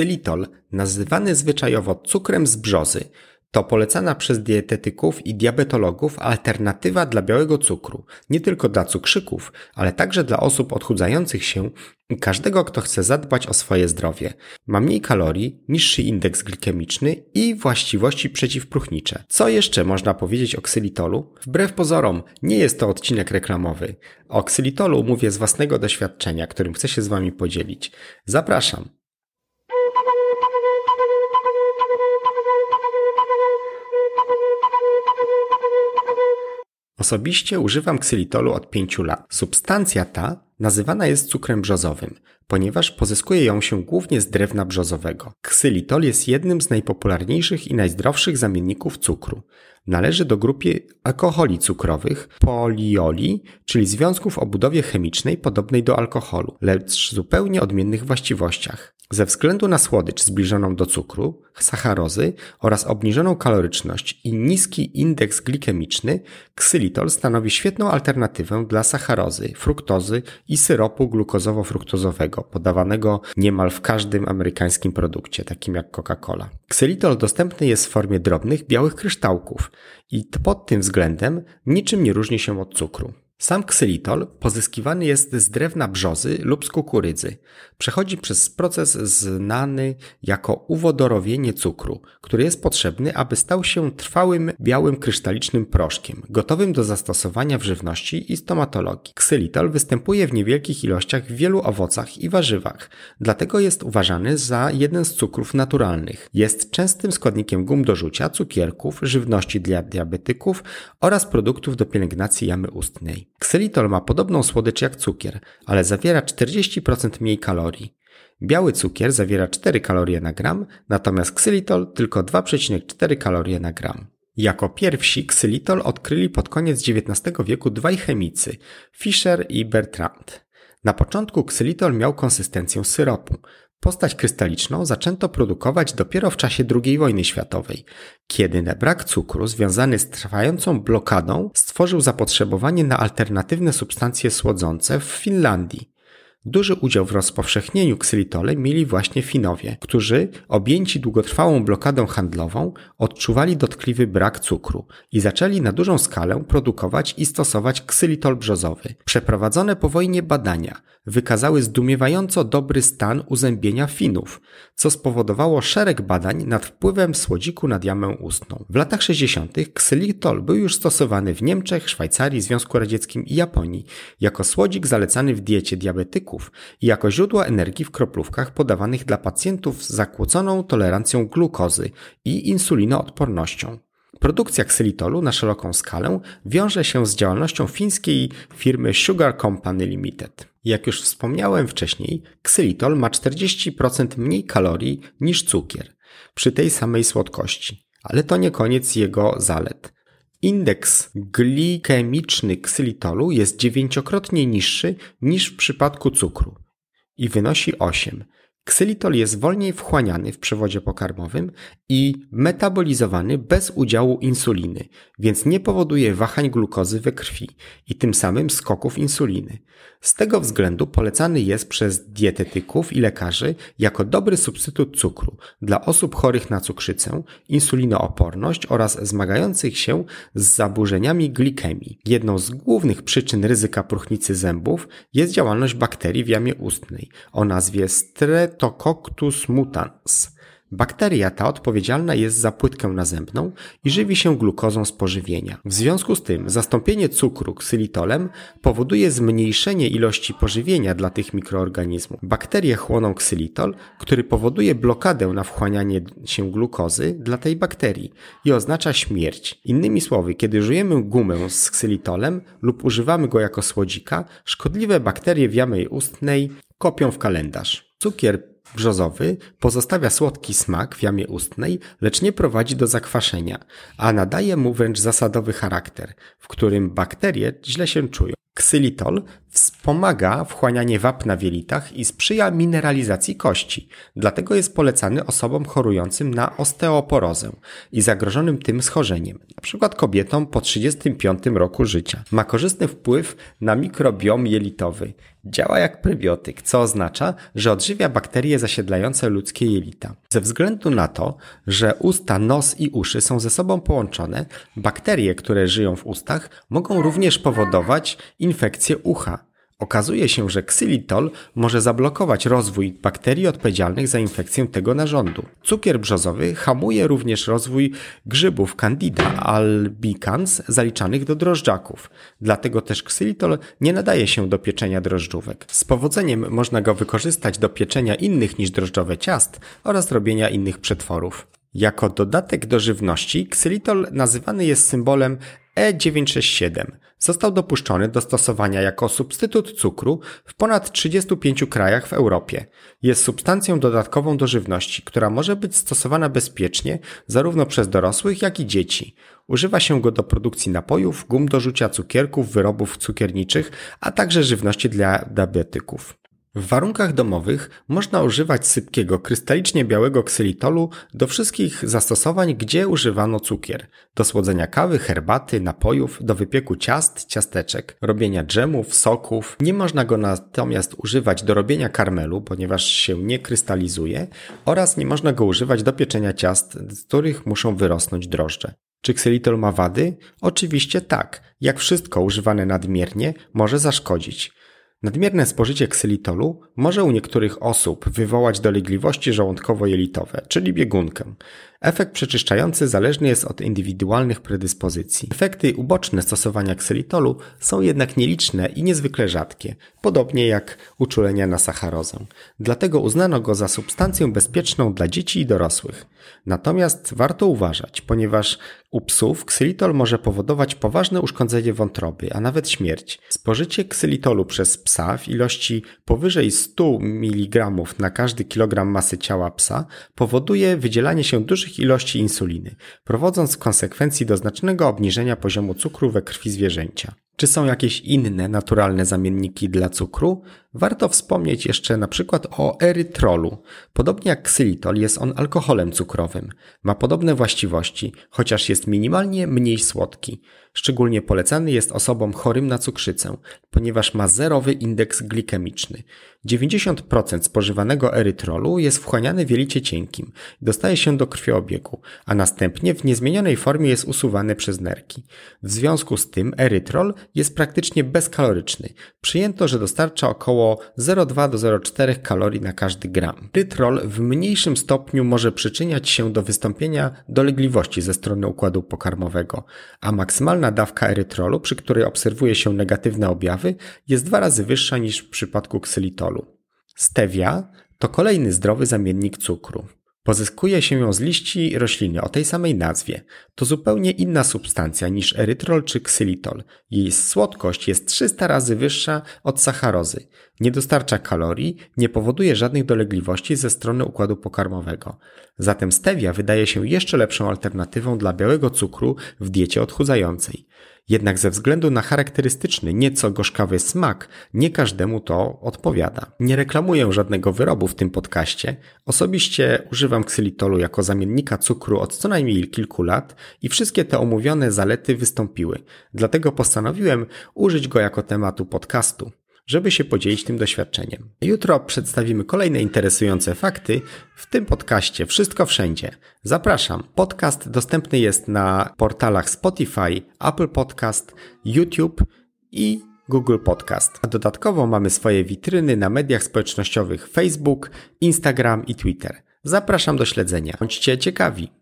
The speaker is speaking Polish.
Ksylitol, nazywany zwyczajowo cukrem z brzozy, to polecana przez dietetyków i diabetologów alternatywa dla białego cukru, nie tylko dla cukrzyków, ale także dla osób odchudzających się i każdego, kto chce zadbać o swoje zdrowie. Ma mniej kalorii, niższy indeks glikemiczny i właściwości przeciwpróchnicze. Co jeszcze można powiedzieć o ksylitolu? Wbrew pozorom, nie jest to odcinek reklamowy. O ksylitolu mówię z własnego doświadczenia, którym chcę się z Wami podzielić. Zapraszam. Osobiście używam ksylitolu od 5 lat. Substancja ta nazywana jest cukrem brzozowym, ponieważ pozyskuje ją się głównie z drewna brzozowego. Ksylitol jest jednym z najpopularniejszych i najzdrowszych zamienników cukru. Należy do grupy alkoholi cukrowych, polioli, czyli związków o budowie chemicznej podobnej do alkoholu, lecz zupełnie odmiennych właściwościach. Ze względu na słodycz zbliżoną do cukru, sacharozy oraz obniżoną kaloryczność i niski indeks glikemiczny, ksylitol stanowi świetną alternatywę dla sacharozy, fruktozy i syropu glukozowo-fruktozowego, podawanego niemal w każdym amerykańskim produkcie, takim jak Coca-Cola. Ksylitol dostępny jest w formie drobnych, białych kryształków i pod tym względem niczym nie różni się od cukru. Sam ksylitol pozyskiwany jest z drewna brzozy lub z kukurydzy. Przechodzi przez proces znany jako uwodorowienie cukru, który jest potrzebny, aby stał się trwałym białym krysztalicznym proszkiem, gotowym do zastosowania w żywności i stomatologii. Ksylitol występuje w niewielkich ilościach w wielu owocach i warzywach, dlatego jest uważany za jeden z cukrów naturalnych. Jest częstym składnikiem gum do rzucia, cukierków, żywności dla diabetyków oraz produktów do pielęgnacji jamy ustnej. Ksylitol ma podobną słodycz jak cukier, ale zawiera 40% mniej kalorii. Biały cukier zawiera 4 kalorie na gram, natomiast ksylitol tylko 2,4 kalorie na gram. Jako pierwsi ksylitol odkryli pod koniec XIX wieku dwaj chemicy, Fischer i Bertrand. Na początku ksylitol miał konsystencję syropu, Postać krystaliczną zaczęto produkować dopiero w czasie II wojny światowej, kiedy brak cukru związany z trwającą blokadą stworzył zapotrzebowanie na alternatywne substancje słodzące w Finlandii. Duży udział w rozpowszechnieniu ksylitole mieli właśnie Finowie, którzy, objęci długotrwałą blokadą handlową, odczuwali dotkliwy brak cukru i zaczęli na dużą skalę produkować i stosować ksylitol brzozowy. Przeprowadzone po wojnie badania wykazały zdumiewająco dobry stan uzębienia Finów, co spowodowało szereg badań nad wpływem słodziku na jamę ustną. W latach 60. ksylitol był już stosowany w Niemczech, Szwajcarii, Związku Radzieckim i Japonii jako słodzik zalecany w diecie diabetyków jako źródło energii w kroplówkach podawanych dla pacjentów z zakłóconą tolerancją glukozy i insulinoodpornością. Produkcja ksylitolu na szeroką skalę wiąże się z działalnością fińskiej firmy Sugar Company Limited. Jak już wspomniałem wcześniej, ksylitol ma 40% mniej kalorii niż cukier przy tej samej słodkości, ale to nie koniec jego zalet. Indeks glikemiczny ksylitolu jest dziewięciokrotnie niższy niż w przypadku cukru i wynosi 8. Ksylitol jest wolniej wchłaniany w przewodzie pokarmowym i metabolizowany bez udziału insuliny, więc nie powoduje wahań glukozy we krwi i tym samym skoków insuliny. Z tego względu polecany jest przez dietetyków i lekarzy jako dobry substytut cukru dla osób chorych na cukrzycę, insulinooporność oraz zmagających się z zaburzeniami glikemii. Jedną z głównych przyczyn ryzyka próchnicy zębów jest działalność bakterii w jamie ustnej o nazwie Streptococcus mutans Bakteria ta odpowiedzialna jest za płytkę nazębną i żywi się glukozą z pożywienia. W związku z tym zastąpienie cukru ksylitolem powoduje zmniejszenie ilości pożywienia dla tych mikroorganizmów. Bakterie chłoną ksylitol, który powoduje blokadę na wchłanianie się glukozy dla tej bakterii i oznacza śmierć. Innymi słowy, kiedy żujemy gumę z ksylitolem lub używamy go jako słodzika, szkodliwe bakterie w jamie ustnej kopią w kalendarz. Cukier brzozowy pozostawia słodki smak w jamie ustnej, lecz nie prowadzi do zakwaszenia, a nadaje mu wręcz zasadowy charakter, w którym bakterie źle się czują. Ksylitol Wspomaga wchłanianie wapna w jelitach i sprzyja mineralizacji kości. Dlatego jest polecany osobom chorującym na osteoporozę i zagrożonym tym schorzeniem, np. kobietom po 35 roku życia. Ma korzystny wpływ na mikrobiom jelitowy. Działa jak prebiotyk, co oznacza, że odżywia bakterie zasiedlające ludzkie jelita. Ze względu na to, że usta, nos i uszy są ze sobą połączone, bakterie, które żyją w ustach, mogą również powodować infekcję ucha. Okazuje się, że ksylitol może zablokować rozwój bakterii odpowiedzialnych za infekcję tego narządu. Cukier brzozowy hamuje również rozwój grzybów Candida albicans zaliczanych do drożdżaków. Dlatego też ksylitol nie nadaje się do pieczenia drożdżówek. Z powodzeniem można go wykorzystać do pieczenia innych niż drożdżowe ciast oraz robienia innych przetworów. Jako dodatek do żywności ksylitol nazywany jest symbolem E967 został dopuszczony do stosowania jako substytut cukru w ponad 35 krajach w Europie. Jest substancją dodatkową do żywności, która może być stosowana bezpiecznie zarówno przez dorosłych, jak i dzieci. Używa się go do produkcji napojów, gum do rzucia cukierków, wyrobów cukierniczych, a także żywności dla diabetyków. W warunkach domowych można używać sypkiego, krystalicznie białego ksylitolu do wszystkich zastosowań, gdzie używano cukier. Do słodzenia kawy, herbaty, napojów, do wypieku ciast, ciasteczek, robienia dżemów, soków. Nie można go natomiast używać do robienia karmelu, ponieważ się nie krystalizuje oraz nie można go używać do pieczenia ciast, z których muszą wyrosnąć drożdże. Czy ksylitol ma wady? Oczywiście tak. Jak wszystko używane nadmiernie może zaszkodzić. Nadmierne spożycie ksylitolu może u niektórych osób wywołać dolegliwości żołądkowo-jelitowe, czyli biegunkę. Efekt przeczyszczający zależny jest od indywidualnych predyspozycji. Efekty uboczne stosowania ksylitolu są jednak nieliczne i niezwykle rzadkie, podobnie jak uczulenia na sacharozę. Dlatego uznano go za substancję bezpieczną dla dzieci i dorosłych. Natomiast warto uważać, ponieważ u psów ksylitol może powodować poważne uszkodzenie wątroby, a nawet śmierć. Spożycie ksylitolu przez psa w ilości powyżej 100 mg na każdy kilogram masy ciała psa powoduje wydzielanie się dużych dużych ilości insuliny, prowadząc w konsekwencji do znacznego obniżenia poziomu cukru we krwi zwierzęcia. Czy są jakieś inne naturalne zamienniki dla cukru? Warto wspomnieć jeszcze na przykład o erytrolu. Podobnie jak ksylitol jest on alkoholem cukrowym. Ma podobne właściwości, chociaż jest minimalnie mniej słodki. Szczególnie polecany jest osobom chorym na cukrzycę, ponieważ ma zerowy indeks glikemiczny. 90% spożywanego erytrolu jest wchłaniany w jelicie cienkim, dostaje się do krwiobiegu, a następnie w niezmienionej formie jest usuwany przez nerki. W związku z tym erytrol jest praktycznie bezkaloryczny. Przyjęto, że dostarcza około 0,2 do 0,4 kalorii na każdy gram. Erytrol w mniejszym stopniu może przyczyniać się do wystąpienia dolegliwości ze strony układu pokarmowego, a maksymalna dawka erytrolu, przy której obserwuje się negatywne objawy, jest dwa razy wyższa niż w przypadku ksylitolu. Stevia to kolejny zdrowy zamiennik cukru. Pozyskuje się ją z liści rośliny o tej samej nazwie. To zupełnie inna substancja niż erytrol czy ksylitol. Jej słodkość jest 300 razy wyższa od sacharozy. Nie dostarcza kalorii, nie powoduje żadnych dolegliwości ze strony układu pokarmowego. Zatem stevia wydaje się jeszcze lepszą alternatywą dla białego cukru w diecie odchudzającej. Jednak ze względu na charakterystyczny, nieco gorzkawy smak, nie każdemu to odpowiada. Nie reklamuję żadnego wyrobu w tym podcaście. Osobiście używam ksylitolu jako zamiennika cukru od co najmniej kilku lat i wszystkie te omówione zalety wystąpiły. Dlatego postanowiłem użyć go jako tematu podcastu żeby się podzielić tym doświadczeniem. Jutro przedstawimy kolejne interesujące fakty w tym podcaście Wszystko Wszędzie. Zapraszam. Podcast dostępny jest na portalach Spotify, Apple Podcast, YouTube i Google Podcast. A dodatkowo mamy swoje witryny na mediach społecznościowych Facebook, Instagram i Twitter. Zapraszam do śledzenia. Bądźcie ciekawi.